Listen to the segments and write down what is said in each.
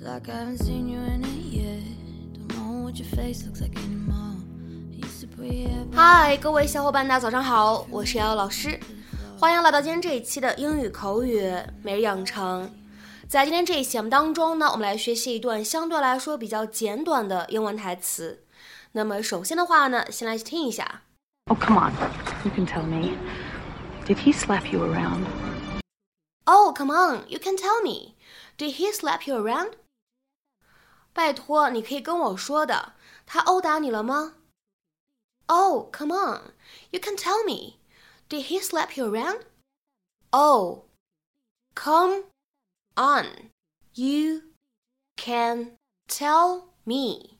It's like I haven't seen you in a year. Don't know what your face looks like anymore. Used to 嗨，各位小伙伴，大家早上好，我是瑶瑶老师，欢迎来到今天这一期的英语口语每日养成。在今天这一期节目当中呢，我们来学习一段相对来说比较简短的英文台词。那么首先的话呢，先来听一下。Oh, come on. You can tell me. Did he slap you around? Oh, come on, you can tell me. Did he slap you around? 拜托，你可以跟我说的，他殴打你了吗？Oh, come on, you can tell me. Did he slap you around? Oh, come on, you can tell me.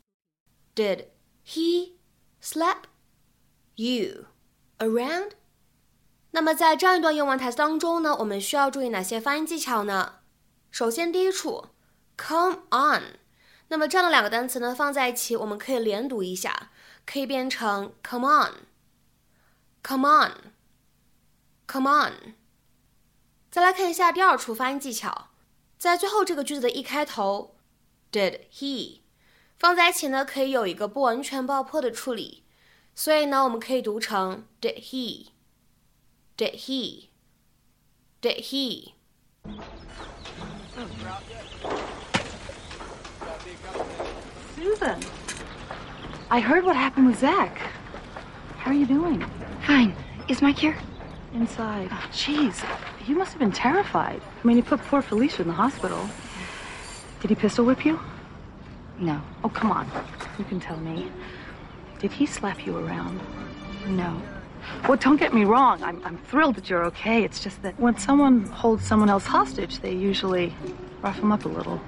Did he slap you around? 那么在这样一段英文台词当中呢，我们需要注意哪些发音技巧呢？首先，第一处，come on， 那么这样的两个单词呢放在一起，我们可以连读一下，可以变成 come on，come on，come on。再来看一下第二处发音技巧，在最后这个句子的一开头，did he 放在一起呢，可以有一个不完全爆破的处理，所以呢，我们可以读成 did he。Did he, did he” Susan. I heard what happened with Zach. How are you doing? Fine. Is Mike here? Inside. Oh, jeez. You must have been terrified. I mean, he put poor Felicia in the hospital. Did he pistol whip you? No. Oh, come on. You can tell me. Did he slap you around? No. Well, don't get me wrong. I'm, I'm thrilled that you're okay. It's just that when someone holds someone else hostage, they usually rough them up a little.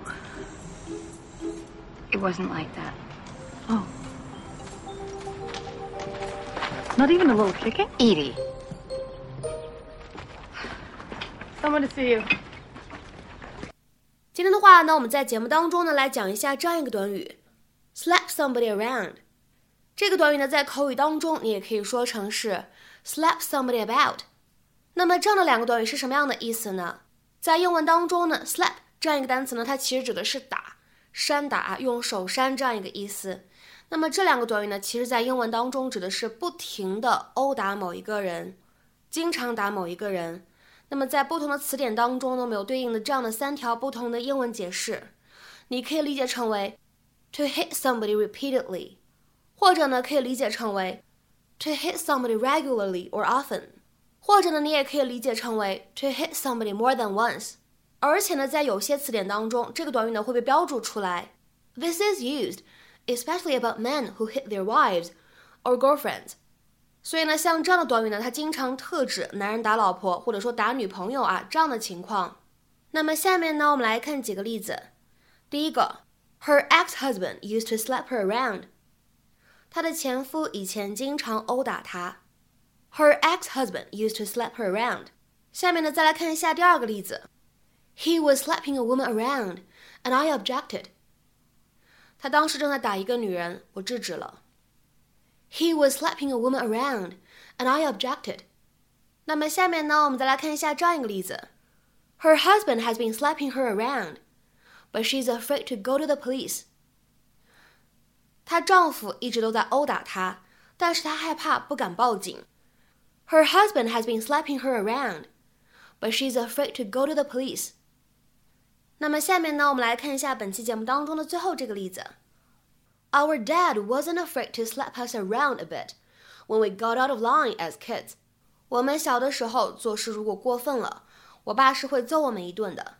It wasn't like that. Oh. Not even a little kicking? Edie. Someone to see you. 今天的话呢，我们在节目当中呢来讲一下这样一个短语，slap somebody around。这个短语呢，在口语当中你也可以说成是 slap somebody about。那么这样的两个短语是什么样的意思呢？在英文当中呢，slap 这样一个单词呢，它其实指的是打、 扇打、用手扇这样一个意思。那么这两个短语呢，其实在英文当中指的是不停的殴打某一个人，经常打某一个人。那么在不同的词典当中呢，我们有对应的这样的三条不同的英文解释。你可以理解成为 to hit somebody repeatedly，或者呢可以理解成为 to hit somebody regularly or often，或者呢你也可以理解成为 to hit somebody more than once。而且呢，在有些词典当中，这个短语呢会被标注出来，this is used especially about men who hit their wives or girlfriends。所以呢，像这样的短语呢，它经常特指男人打老婆或者说打女朋友啊这样的情况。那么下面呢，我们来看几个例子。第一个，Her ex-husband used to slap her around。她的前夫以前经常殴打她。Her ex-husband used to slap her around。下面呢，再来看一下第二个例子。He was slapping a woman around, and I objected。他当时正在打一个女人，我制止了。He was slapping a woman around, and I objected. 那么下面呢，我们再来看一下这样一个例子：Her husband has been slapping her around, but she's afraid to go to the police. 她丈夫一直都在殴打她，但是她害怕，不敢报警。Her husband has been slapping her around, but she's afraid to go to the police. 那么下面呢，我们来看一下本期节目当中的最后这个例子。Our dad wasn't afraid to slap us around a bit when we got out of line as kids. 我们小的时候做事如果过分了，我爸是会揍我们一顿的。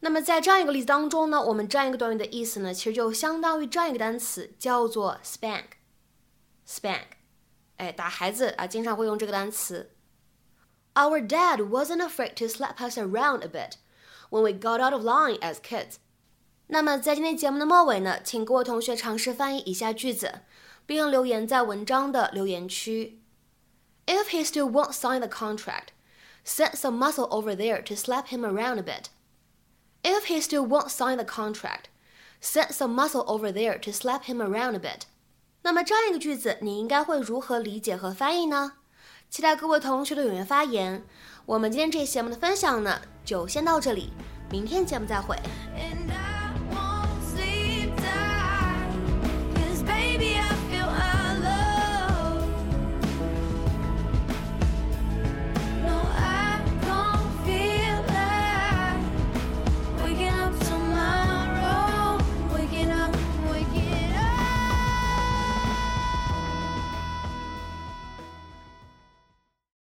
那么在这样一个例子当中呢，我们这样一个短语的意思呢，其实就相当于这样一个单词，叫做 spank。spank，哎，打孩子啊，经常会用这个单词。Our dad wasn't afraid to slap us around a bit when we got out of line as kids. 那么在今天节目的末尾呢，请各位同学尝试翻译以下句子，并留言在文章的留言区。If he still won't sign the contract, send some muscle over there to slap him around a bit. If he still won't sign the contract, send some muscle over there to slap him around a bit. 那么这样一个句子，你应该会如何理解和翻译呢？ 期待各位同学的踊跃发言。我们今天这期节目的分享呢，就先到这里，明天节目再会。